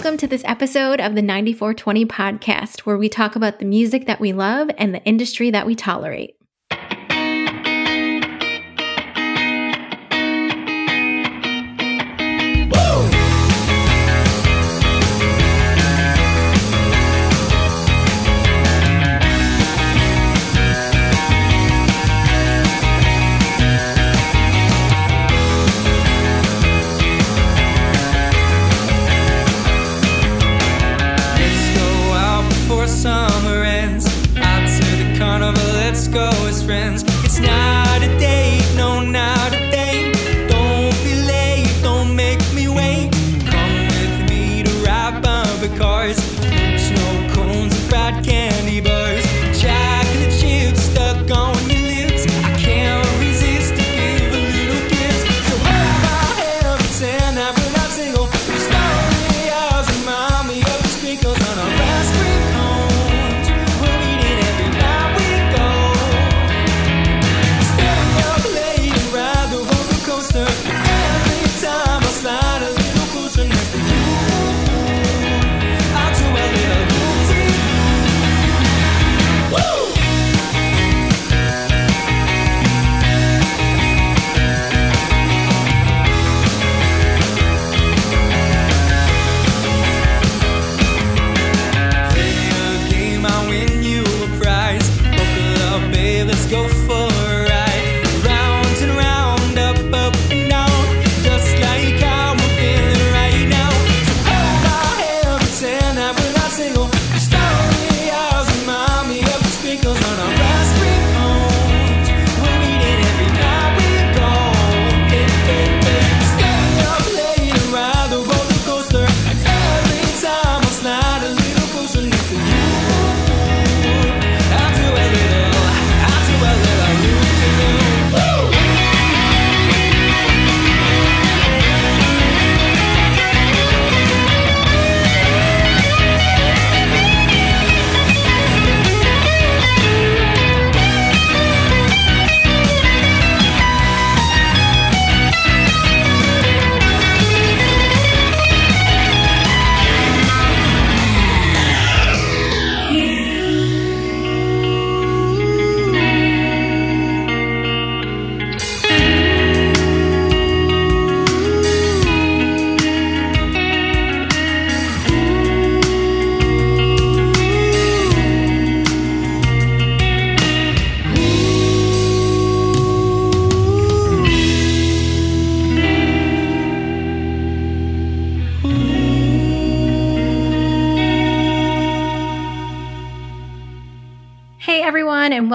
Welcome to this episode of the 9420 podcast, where we talk about the music that we love and the industry that we tolerate.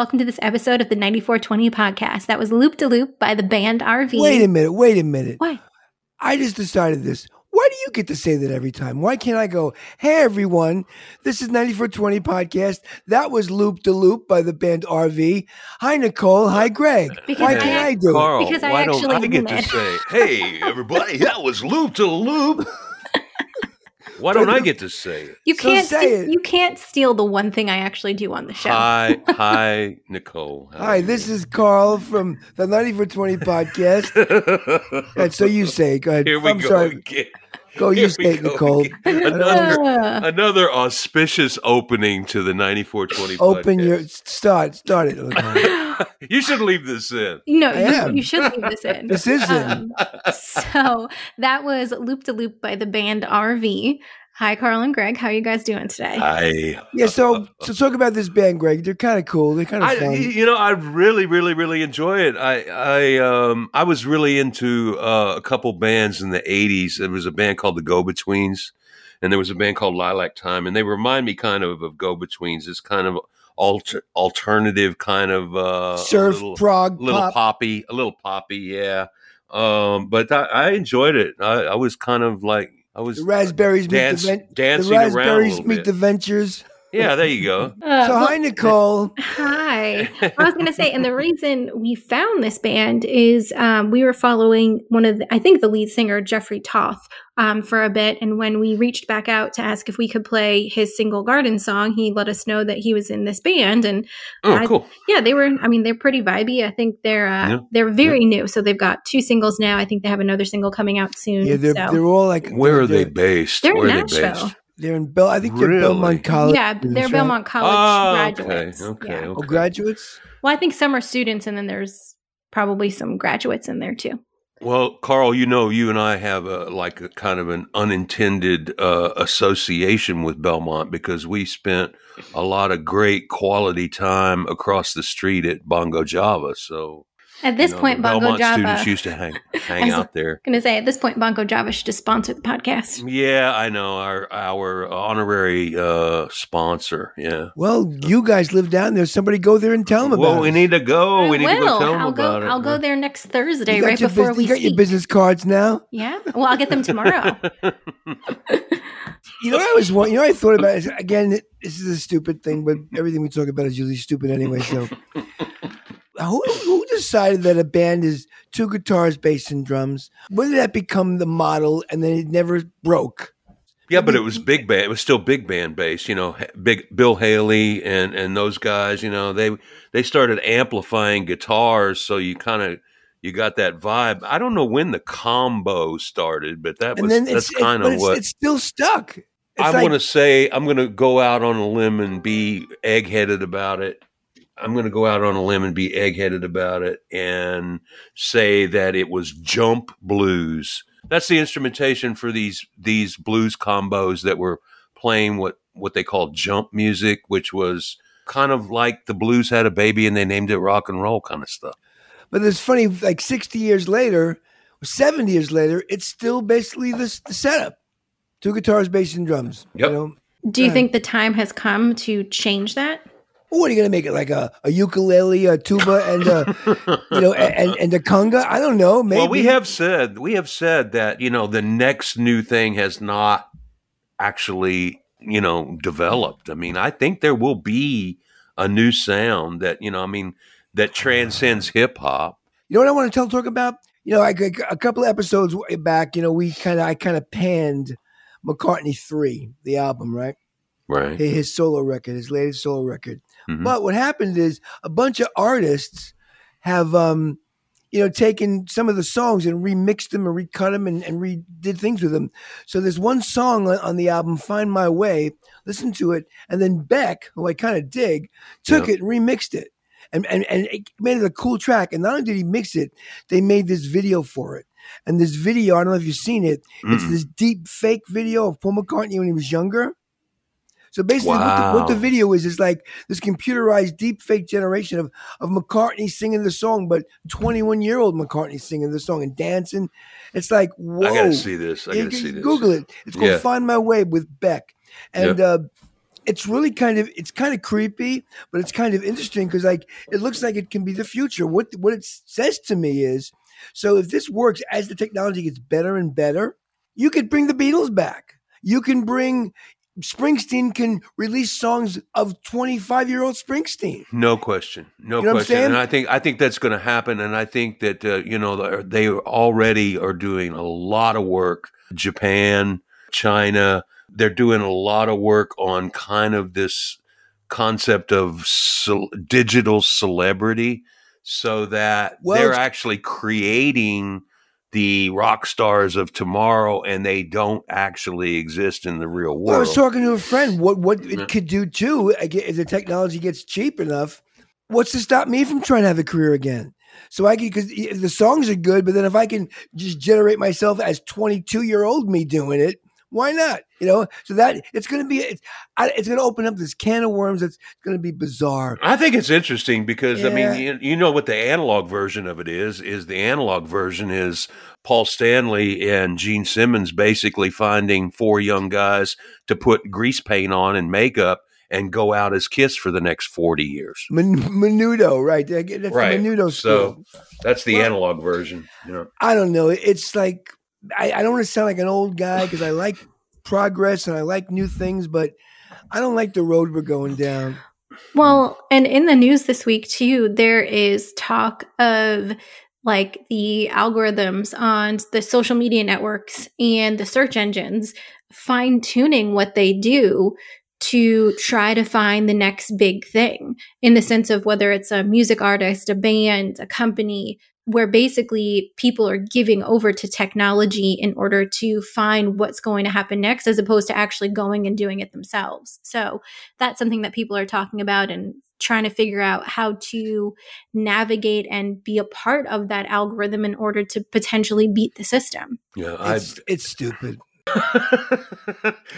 Welcome to this episode of the 9420 podcast. That was Loop de Loop by the band RV. Wait a minute, wait a minute. Why? I just decided this. Why do you get to say that every time? Why can't I go, hey everyone, this is 9420 podcast. That was Loop de Loop by the band RV. Hi Nicole, hi Greg. Because Why I- can't I do it? Because I why don't actually I get mean to say, "Hey, everybody, that was loop to loop"? Why don't I get to say it? You can't say ste- it. you can't steal the one thing I actually do on the show. Hi, hi, Nicole. How Hi, this is Carl from the 9420 podcast. and so you say, go ahead. Here we I'm go sorry. again. Go, you Here say we Nicole. Another, Uh, another auspicious opening to the 9420 Open podcast. your, start, start it. You should leave this in. no, I you, am. you should leave this in. This is in. Um, so that was Loop de Loop by the band RV. Hi, Carl and Greg. How are you guys doing today? Hi. Yeah, so, so talk about this band, Greg. They're kind of cool. They're kind of I, fun. you know, I really, really, really enjoy it. I, I, um, I was really into uh, a couple bands in the '80s. There was a band called the Go Betweens, and there was a band called Lilac Time, and they remind me kind of of Go Betweens. It's kind of alter, alternative, kind of uh, Surf, little, prog, little pop. poppy, a little poppy, yeah. Um, but I, I enjoyed it. I, I was kind of like I was The raspberries meet dance- the ven- dancing the raspberries meet bit. the ventures. Yeah, there you go. Uh, So well, hi, Nicole. Hi. I was going to say, and the reason we found this band is um, we were following one of, the, I think, the lead singer, Jeffrey Toth, um, for a bit. And when we reached back out to ask if we could play his single garden song, he let us know that he was in this band. And Oh, I- cool. yeah, they were, I mean, they're pretty vibey. I think they're, uh, Yeah. they're very new. So they've got two singles now. I think they have another single coming out soon. Yeah, they're so. they're all like Where are they they're, based? They're in Where they Nashville. Based? They're in Bell. I think they're Really? Belmont College. yeah, they're right? Belmont College Oh, okay, graduates. okay, Yeah. Oh, graduates. Well, I think some are students, and then there's probably some graduates in there too. Well, Carl, you know, you and I have a, like a kind of an unintended uh, association with Belmont because we spent a lot of great quality time across the street at Bongo Java. So At this you know, point, the Bongo Belmont Java. students used to hang hang As a- out there. Gonna say at this point, Bongo Java should just sponsor the podcast. Yeah, I know our our honorary uh, sponsor. Yeah. Well, you guys live down there. Somebody go there and tell them about Well, it. we need to go. I we need to go tell them I'll about go. it. I'll go there next Thursday, right before bus- we You got your business cards now. Yeah. Well, I'll get them tomorrow. You know, what I was wondering. You know, what I thought about it. again. This is a stupid thing, but everything we talk about is usually stupid anyway. So, who who decided that a band is two guitars, bass, and drums? When did that become the model, and then it never broke? Yeah, but it was big band. It was still big band based. You know, big Bill Haley and and those guys. You know, they they started amplifying guitars, so you kind of you got that vibe. I don't know when the combo started, but that was that's kind of what it's still stuck. It's I'm like- going to say. I'm going to go out on a limb and be eggheaded about it. I'm going to go out on a limb and be eggheaded about it and say that it was jump blues. That's the instrumentation for these these blues combos that were playing what what they call jump music, which was kind of like the blues had a baby and they named it rock and roll kind of stuff. But it's funny, like 60 years later, 70 years later, it's still basically this the setup. Two guitars, bass, and drums. Yep. You know? Do you Right. think the time has come to change that? What are you going to make it like a, a ukulele, a tuba, and a, you know, and, and a conga? I don't know. Maybe. Well, we have said we have said that you know the next new thing has not actually you know developed. I mean, I think there will be a new sound that you know. I mean, that transcends hip hop. You know what I want to tell talk about? You know, like a, couple of episodes back, you know, we kind of I kind of panned McCartney three, the album, right? Right. His solo record, his latest solo record. Mhm. But what happened is a bunch of artists have, um, you know, taken some of the songs and remixed them and recut them and, and redid things with them. So there's one song on, the album, "Find My Way." Listen to it, and then Beck, who I kind of dig, took it and remixed it, and, and and it made it a cool track. And not only did he mix it, they made this video for it. And this video, I don't know if you've seen it. It's Mm. this deep fake video of Paul McCartney when he was younger. So basically, what, the, what the video is is like this computerized deep fake generation of of McCartney singing the song, but 21 year old McCartney singing the song and dancing. It's like whoa! I got to see this. I Yeah, got to you see can this. Google it. It's called Yeah. "Find My Way" with Beck, and uh, it's really kind of it's kind of creepy, but it's kind of interesting because like it looks like it can be the future. What what it says to me is, so if this works as the technology gets better and better, you could bring the Beatles back. You can bring Springsteen can release songs of 25 year old Springsteen. No question, no You know question, and I think I think that's going to happen, and I think that uh, you know they're- already are doing a lot of work. Japan, China, they're doing a lot of work on kind of this concept of ce- digital celebrity, so that Well, they're actually creating the rock stars of tomorrow, and they don't actually exist in the real Well, I was talking to a friend. What what it could do too, if the technology gets cheap enough, what's to stop me from trying to have a career again? So I can because the songs are good, but then if I can just generate myself as twenty two year old me doing it, why not? You know, so that it's going to be it's, it's going to open up this can of worms that's going to be bizarre. I think it's interesting because I mean, you, you know what the analog version of it is? Is the analog version is Paul Stanley and Gene Simmons basically finding four young guys to put grease paint on and makeup and go out as Kiss for the next forty years. Men- Menudo, right? That's Right. Menudo So that's the Well- analog version. You know, I don't know. It's like I, I don't want to sound like an old guy because I like progress and I like new things, but I don't like the road we're going down. Well, and in the news this week too, there is talk of like the algorithms on the social media networks and the search engines fine tuning what they do to try to find the next big thing in the sense of whether it's a music artist, a band, a company, where basically people are giving over to technology in order to find what's going to happen next as opposed to actually going and doing it themselves. So that's something that people are talking about and trying to figure out how to navigate and be a part of that algorithm in order to potentially beat the system. Yeah, I, It's, it's stupid.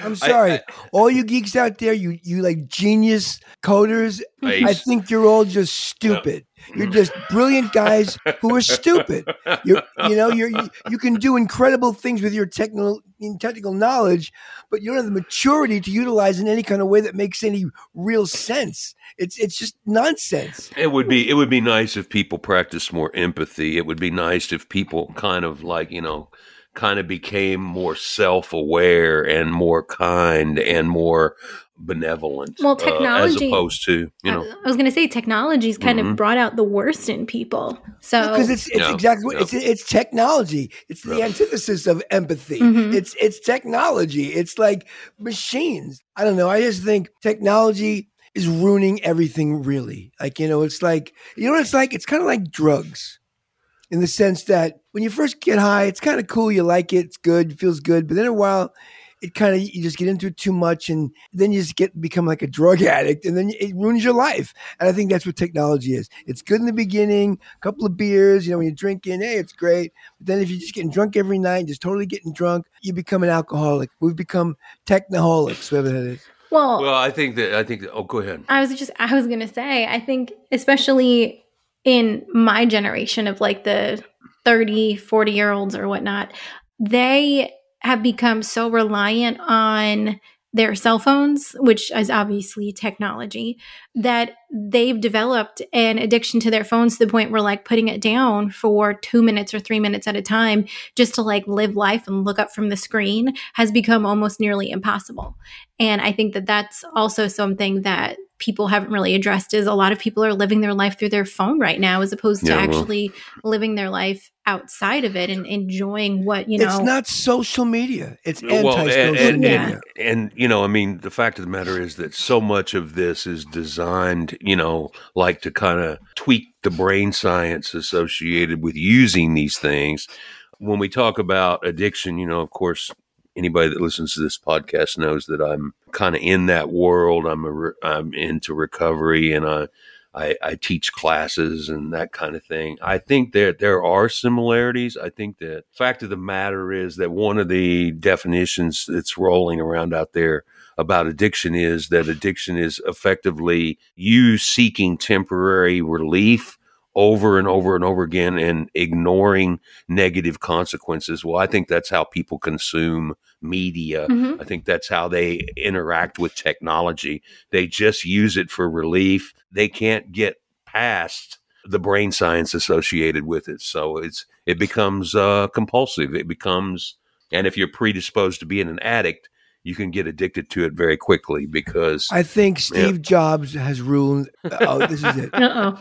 I'm sorry. I- all you geeks out there, you you like genius coders, I- I think you're all just stupid. You're just brilliant guys who are stupid. You're, you know, you're, you you can do incredible things with your technical technical knowledge, but you don't have the maturity to utilize in any kind of way that makes any real sense. It's it's just nonsense. It would be it would be nice if people practiced more empathy. It would be nice if people kind of like, you know, kind of became more self-aware and more kind and more benevolent. Well, uh, as technology- opposed to, you know, I was going to say technology's kind Mhm. of brought out the worst in people. So because it's it's Yeah, exactly what yeah. it's it's technology. It's the Yeah. antithesis of empathy. Mhm. It's it's technology. It's like machines. I don't know. I just think technology is ruining everything. Really, like you know, it's like you know what it's like. It's kind of like drugs, in the sense that when you first get high, it's kind of cool. You like it. It's good. It feels good. But then a while. It kind of you just get into it too much, and then you just get become like a drug addict, and then it ruins your life. And I think that's what technology is. It's good in the beginning, a couple of beers, you know, when you're drinking, hey, it's great. But then if you're just getting drunk every night, just totally getting drunk, you become an alcoholic. We've become technoholics, whatever that is. well, well, I think that I think that, oh, go ahead. I was just I was going to say I think especially in my generation of like the 30, 40 year olds or whatnot, they have become so reliant on their cell phones, which is obviously technology, that they've developed an addiction to their phones to the point where like putting it down for two minutes or three minutes at a time just to like live life and look up from the screen has become almost nearly impossible. And I think that that's also something that people haven't really addressed is a lot of people are living their life through their phone right now as opposed to Yeah, well- actually living their life outside of it and enjoying what, you know. it's not social media. It's Well, anti-social and, and, media. media. and, and, you know, I mean, the fact of the matter is that so much of this is designed, you know, like to kind of tweak the brain science associated with using these things. When we talk about addiction, you know, of course, anybody that listens to this podcast knows that I'm kind of in that world. I'm I'm into recovery, and I, I I teach classes and that kind of thing. I think that there are similarities. I think that fact of the matter is that one of the definitions that's rolling around out there about addiction is that addiction is effectively you seeking temporary relief over and over and over again and ignoring negative consequences. Well, I think that's how people consume media. Mhm. I think that's how they interact with technology. They just use it for relief. They can't get past the brain science associated with it. So it's it becomes uh, compulsive. It becomes, and if you're predisposed to being an addict, you can get addicted to it very quickly because I think Steve Jobs has ruined. Uh, oh, this is it. Uh-oh.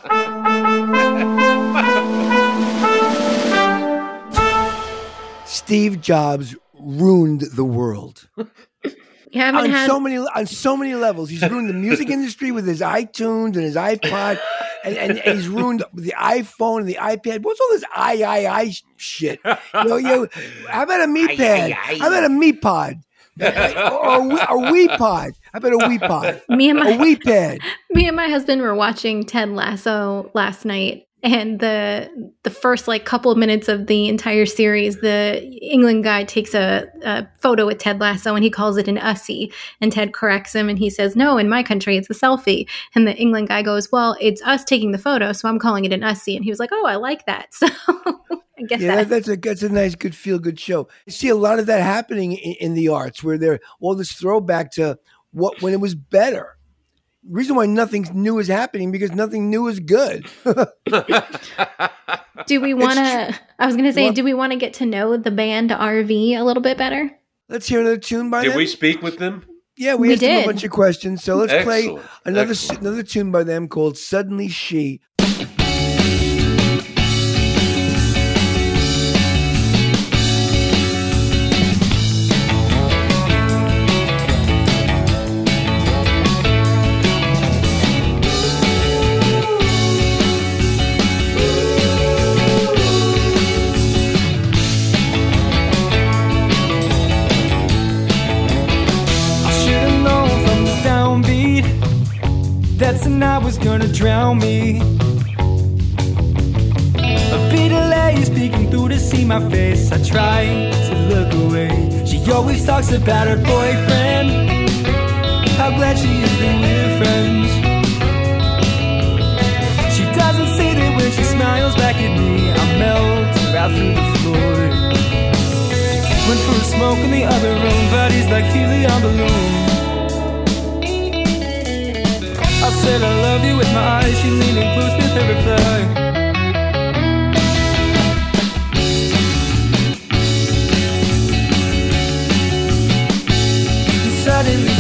Steve Jobs ruined the world You haven't on had so many on so many levels. He's ruined the music industry with his iTunes and his iPod, and, and, and he's ruined the iPhone and the iPad. What's all this I I I shit? You know, you how about a meat pad? How about a meat pod? Or, or, oh, a, a Wii pod? How about a Wii pod? me and A my Wii pad? me and my husband were watching Ted Lasso last night and the the first like couple of minutes of the entire series the England guy takes a, a photo with Ted Lasso and he calls it an ussie. And Ted corrects him and he says no in my country it's a selfie. And the England guy goes well it's us taking the photo so I'm calling it an ussie. And he was like oh I like that. So I guess Yeah, that that, that's a that's a nice, good feel good show. You see a lot of that happening in, in the arts, where they're all this throwback to what when it was better. Reason why nothing new is happening because nothing new is good. do we want to I was going to say What- do we want to get to know the band RV a little bit better Let's hear another tune by did them. Did we speak with them? Yeah, we, We asked them a bunch of questions. So let's play another Excellent. another tune by them called another another tune by them called "Suddenly She." Drown me. A bit of late speaking through to see my face. I try to look away. She always talks about her boyfriend. How glad she is that we're friends. She doesn't say that when she smiles back at me, I melt right through the floor. Went for a smoke in the other room, but he's like helium balloon. I said I love you with my eyes, she leaned in close with her reply. Suddenly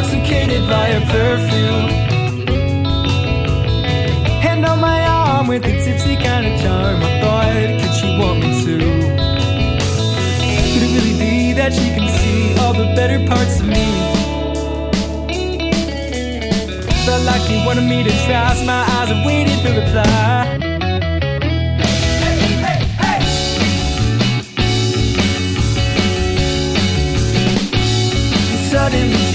intoxicated by her perfume. Hand on my arm with a tipsy kind of charm. I thought, could she want me to? Could it really be that she can see all the better parts of me? Felt like she wanted me to trust my eyes and waited for reply. Suddenly she kissed me.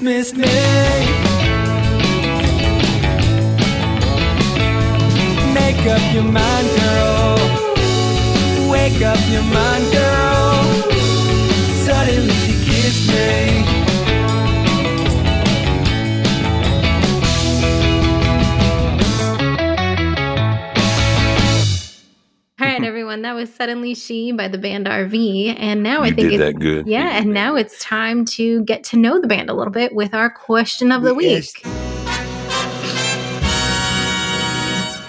Dismissed me. Make up your mind, girl. Wake up your mind, girl. That was Suddenly She by the band RV. And now I think did it's that good. Yeah, and now it's time to get to know the band a little bit with our question of the We week. asked-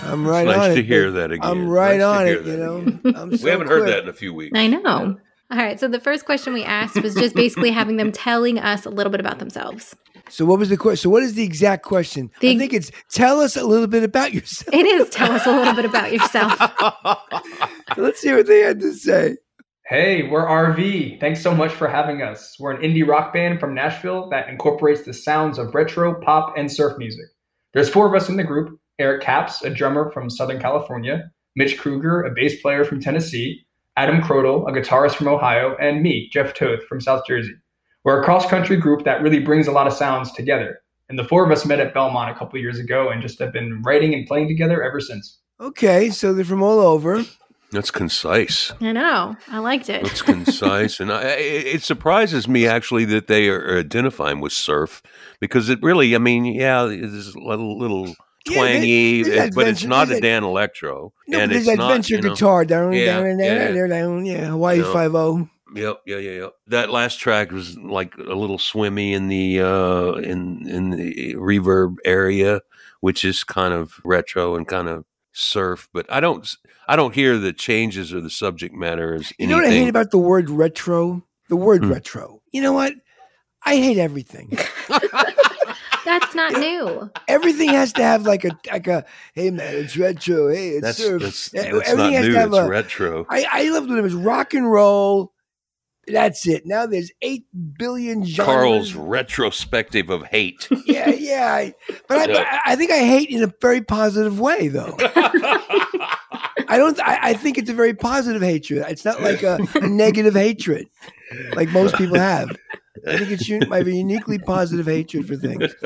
I'm right nice on to it. hear that again. I'm right Nice on it. that You know. I'm We haven't heard that in a few weeks. I know. All right, so the first question we asked was just basically having them telling us a little bit about themselves. So what was the question? So what is the exact question? The- I think it's tell us a little bit about yourself. It is tell us a little bit about yourself. Let's see what they had to say. Hey, we're RV. Thanks so much for having us. We're an indie rock band from Nashville that incorporates the sounds of retro, pop, and surf music. There's four of us in the group Eric Capps, a drummer from Southern California, Mitch Kruger, a bass player from Tennessee, Adam Crodel, a guitarist from Ohio, and me, Jeff Toth from South Jersey. We're a cross country group that really brings a lot of sounds together. And the four of us met at Belmont a couple years ago and just have been writing and playing together ever since. Okay, so they're from all over. That's concise. I know. I liked it. It's concise, and I, it it surprises me actually that they are identifying with surf because it really, I mean, yeah, it's a little, little Yeah, twangy, there- but it's not a a- Danelectro, No, and but it's there's not adventure you know- guitar down, Yeah, down, down, yeah. down, down, yeah, Hawaii No. Five O. Yep, yeah, yeah, yeah. That last track was like a little swimmy in the uh in in the reverb area, which is kind of retro and kind of surf. But I don't I don't hear the changes or the subject matter as You know what I hate about the word retro? The word Hmm. retro. You know what? I hate everything. That's not new. Everything has to have like a like a hey man, it's retro. Hey, it's That's surf. that's, that's everything not has new. to have It's a- retro. I, I loved when it was rock and roll. That's it. Now there's eight billion genres. Carl's retrospective of hate. Yeah, yeah. I, but I, but I- I think I hate in a very positive way, though. I don't. I, I think it's a very positive hatred. It's not like a, a negative hatred, like most people have. I think it's un- might be uniquely positive hatred for things.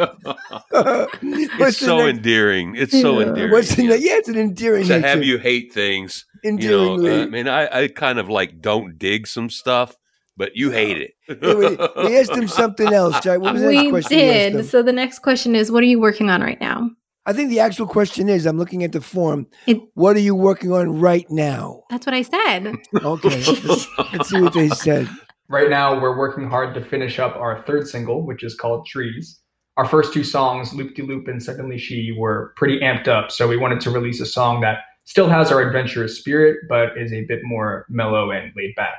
it's so next- endearing. It's so Yeah. endearing. What's the ne- yeah? It's an endearing to hatred. have you hate things. You know, uh, I mean, I, I kind of like don't dig some stuff, but you hate it. Yeah, we, we asked him something else. Jai. What was the next We question? we did. So the next question is, what are you working on right now? I think the actual question is: I'm looking at the form. It- what are you working on right now? That's what I said. Okay, let's, let's see what they said. Right now, we're working hard to finish up our third single, which is called Trees. Our first two songs, Loop De Loop and Suddenly She, were pretty amped up, so we wanted to release a song that still has our adventurous spirit, but is a bit more mellow and laid back.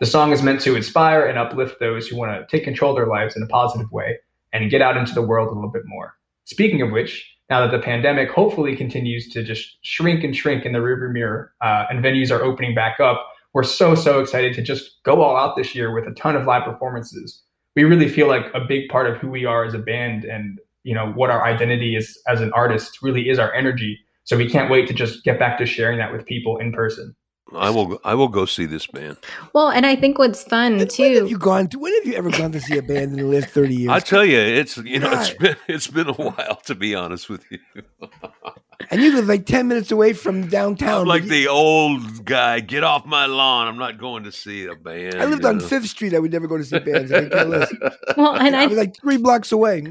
The song is meant to inspire and uplift those who want to take control of their lives in a positive way and get out into the world a little bit more. Speaking of which, now that the pandemic hopefully continues to just shrink and shrink in the rearview mirror uh, and venues are opening back up, we're so so excited to just go all out this year with a ton of live performances. We really feel like a big part of who we are as a band and you know what our identity is as an artist really is our energy. So we can't wait to just get back to sharing that with people in person I will. I will go see this band. Well, and I think what's fun When have too. you gone to? When have you ever gone to see a band in the last thirty years? I tell you, it's you know, it's God. been it's been a while to be honest with you. and you live like ten minutes away from downtown. I'm like but you- the old guy. Get off my lawn. I'm not going to see a band. I lived you on. Fifth Street. I would never go to see bands. I, could care less. Well, and I I was like three blocks away.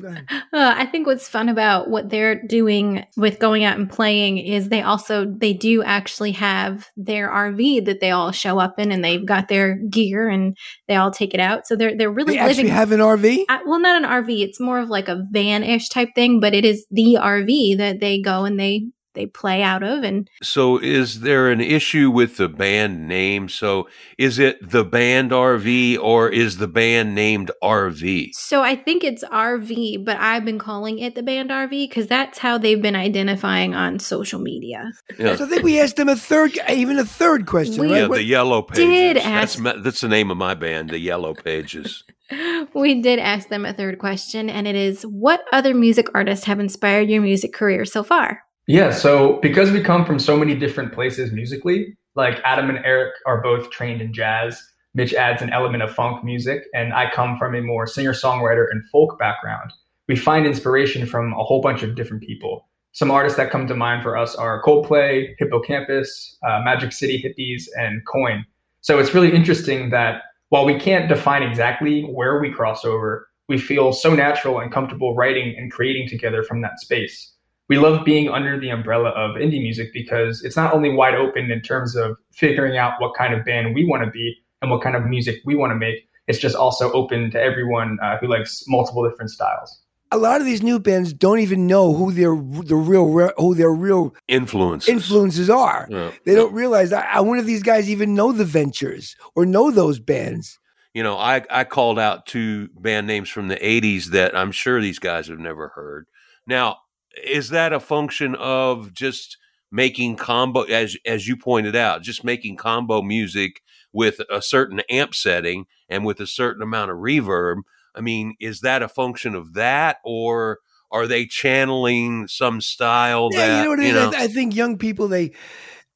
Uh, I think what's fun about what they're doing with going out and playing is they also they do actually have their RV that they all show up in, and they've got their gear and they all take it out. So they're they're really They actually living. have an RV. uh, well, not an RV. It's more of like a van-ish type thing, but it is the RV that they go and they they play out of. And So, is there an issue with the band name? So, is it the band RV or is the band named RV? so I think it's RV, but I've been calling it the band RV because that's how they've been identifying on social media. Yeah, So I think we asked them a third, even a third question, We- right? yeah the Yellow Pages. did that's ask- that's the name of my band, the Yellow Pages. we did ask them a third question, and it is what other music artists have inspired your music career so far? Yeah so because we come from so many different places musically like adam and eric are both trained in jazz mitch adds an element of funk music and i come from a more singer songwriter and folk background. We find inspiration from a whole bunch of different people. Some artists that come to mind for us are coldplay Hippo Campus uh, magic city hippies and coin. So it's really interesting that while we can't define exactly where we cross over we feel so natural and comfortable writing and creating together from that space we love being under the umbrella of indie music because it's not only wide open in terms of figuring out what kind of band we want to be and what kind of music we want to make. It's just also open to everyone uh, who likes multiple different styles. a lot of these new bands don't even know who their the real who their real Influences. influences are. Yeah. They don't realize. I, I wonder if these guys even know the Ventures or know those bands. You know, I, I called out two band names from the 80s that I'm sure these guys have never heard. Now, is that a function of just making combo, as, as you pointed out, just making combo music with a certain amp setting and with a certain amount of reverb? I mean, is that a function of that or are they channeling some style Yeah, that, you know what it is. I, th- I think young people they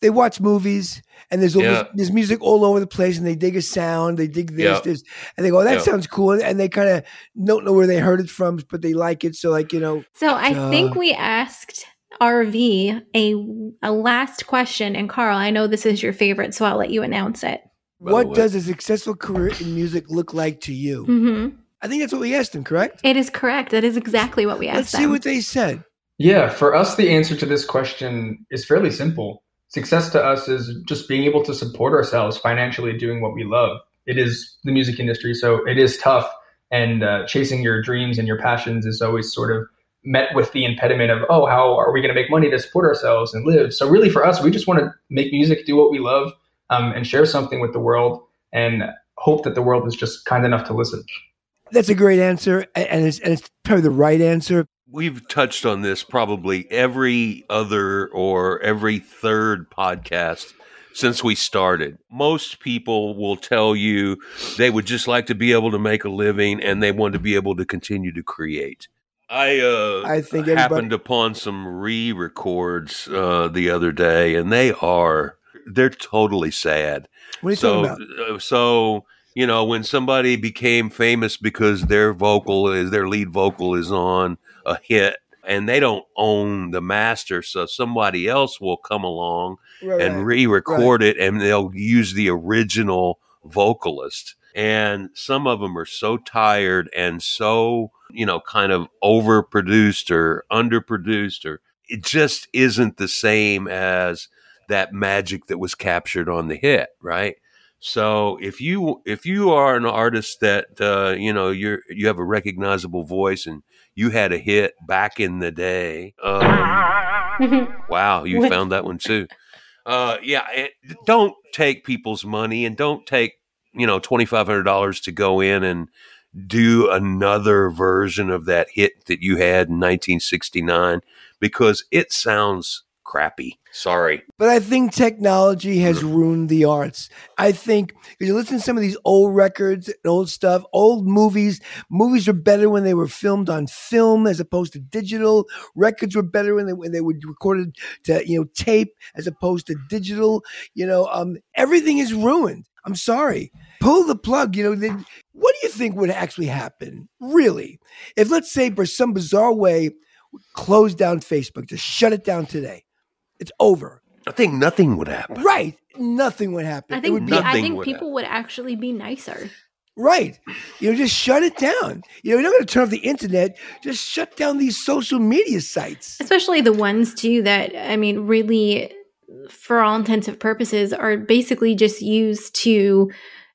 they watch movies and there's all Yeah. this, there's music all over the place and they dig a sound, they dig this, Yeah. this, and they go, "That Yeah. sounds cool," and they kind of don't know where they heard it from, but they like it. So, like you know, So I Uh, think we asked RV a a last question, and Carl, I know this is your favorite, so I'll let you announce it. What does a successful career in music look like to you? hmm I think that's what we asked them. Correct? It is correct. That is exactly what we asked Let's see them. what they said. Yeah, for us, the answer to this question is fairly simple. Success to us is just being able to support ourselves financially doing what we love. It is the music industry, so it is tough, and uh, chasing your dreams and your passions is always sort of met with the impediment of, oh, how are we going to make money to support ourselves and live? So, really, for us, we just want to make music, do what we love, um, and share something with the world, and hope that the world is just kind enough to listen. That's a great answer, and it's and it's probably the right answer. We've touched on this probably every other or every third podcast since we started. Most people will tell you they would just like to be able to make a living and they want to be able to continue to create. I uh I think happened upon some re-records uh the other day and they are they're totally sad. What are you so talking about? uh, so you know when somebody became famous because their vocal is their lead vocal is on a hit and they don't own the master so somebody else will come along Right, and re-record it and they'll use the original vocalist. And some of them are so tired and so you know kind of overproduced or underproduced or it just isn't the same as that magic that was captured on the hit right? So if you if you are an artist that uh, you know you're you have a recognizable voice and you had a hit back in the day um, Wow, you What- found that one too. Uh, yeah, and don't take people's money and don't take you know twenty five hundred dollars to go in and do another version of that hit that you had in nineteen sixty nine because it sounds crappy. Sorry. But I think technology has ruined the arts. I think if you listen to some of these old records and old stuff, old movies, movies were better when they were filmed on film as opposed to digital. Records were better when they when they were recorded to you know tape as opposed to digital. You know, um, everything is ruined. I'm sorry. Pull the plug. You know, then what do you think would actually happen? Really, if let's say for some bizarre way, close down Facebook, just shut it down today. It's over. I think nothing would happen. Right. Nothing would happen. I think would be I think would people would actually be nicer. right. You know, just shut it down. You know, you're not going to turn off the internet. Just shut down these social media sites. especially the ones too that i mean really for all intensive purposes are basically just used to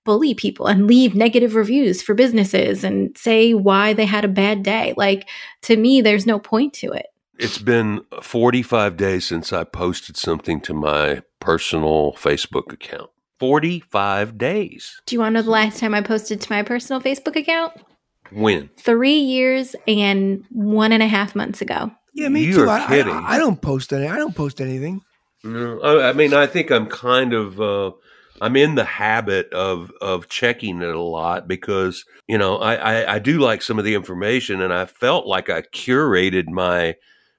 bully people and leave negative reviews for businesses and say why they had a bad day like to me there's no point to it It's been 45 days since I posted something to my personal Facebook account. 45 days. do you want to know the last time i posted to my personal facebook account When? three years and one and a half months ago Yeah, me You're too. I, kidding. I, I don't post any. I don't post anything. No, I I mean, I think I'm kind of, uh, I'm in the habit of of checking it a lot because you know I, I I do like some of the information, and I felt like I curated my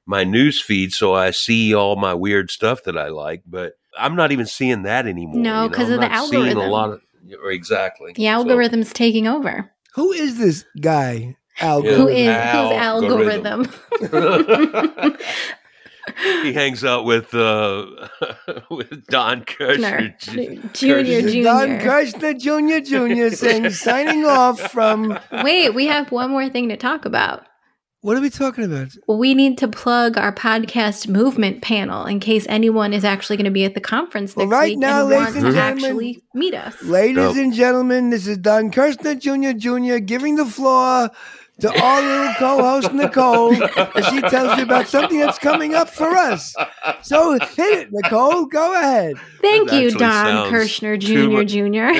my news feed so I see all my weird stuff that I like, but I'm not even seeing that anymore. No, you know? 'cause I'm of the not seeing algorithm. A lot of exactly the algorithm's taking over Who is this guy? Al Yeah. who Algorithm. whose algorithm he hangs out with uh, with Don Kirshner. junior junior Don Kirshner Jr. Jr. saying, signing off from. Wait, we have one more thing to talk about. What are we talking about? Well, we need to plug our podcast movement panel in case anyone is actually going to be at the conference Well, next right week now, and ladies wants and to actually meet us. Ladies Nope. and gentlemen, this is Don Kirshner Jr. Jr. giving the floor to our little co-host Nicole as she tells you about something that's coming up for us. So hit it, Nicole. Go ahead. Thank That you, Don sounds Kirshner Jr. Jr.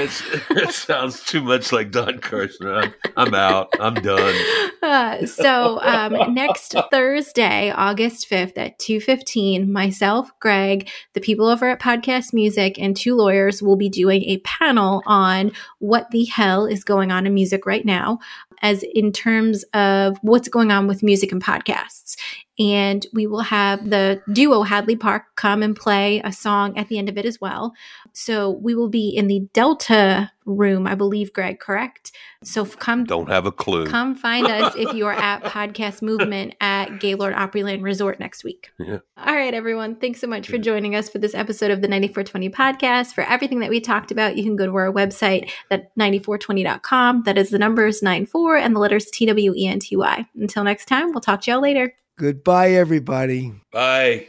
It sounds too much like Don Kirshner. I'm, I'm out. I'm done. Uh, so um, next Thursday, August 5th at 2.15, myself, Greg, the people over at Podcast Music, and two lawyers will be doing a panel on what the hell is going on in music right now as in terms of what's going on with music and podcasts. And we will have the duo Hadley Park come and play a song at the end of it as well. So we will be in the Delta room, I believe, Greg, correct? So come Don't have a clue. Come find us if you are at Podcast Movement at Gaylord Opryland Resort next week. Yeah. All right, everyone. Thanks so much for joining us for this episode of the 9420 podcast. For everything that we talked about, you can go to our website at 9420.com. That is the numbers 94 and the letters T W E N T Y. Until next time, we'll talk to y'all later. Goodbye, everybody. Bye.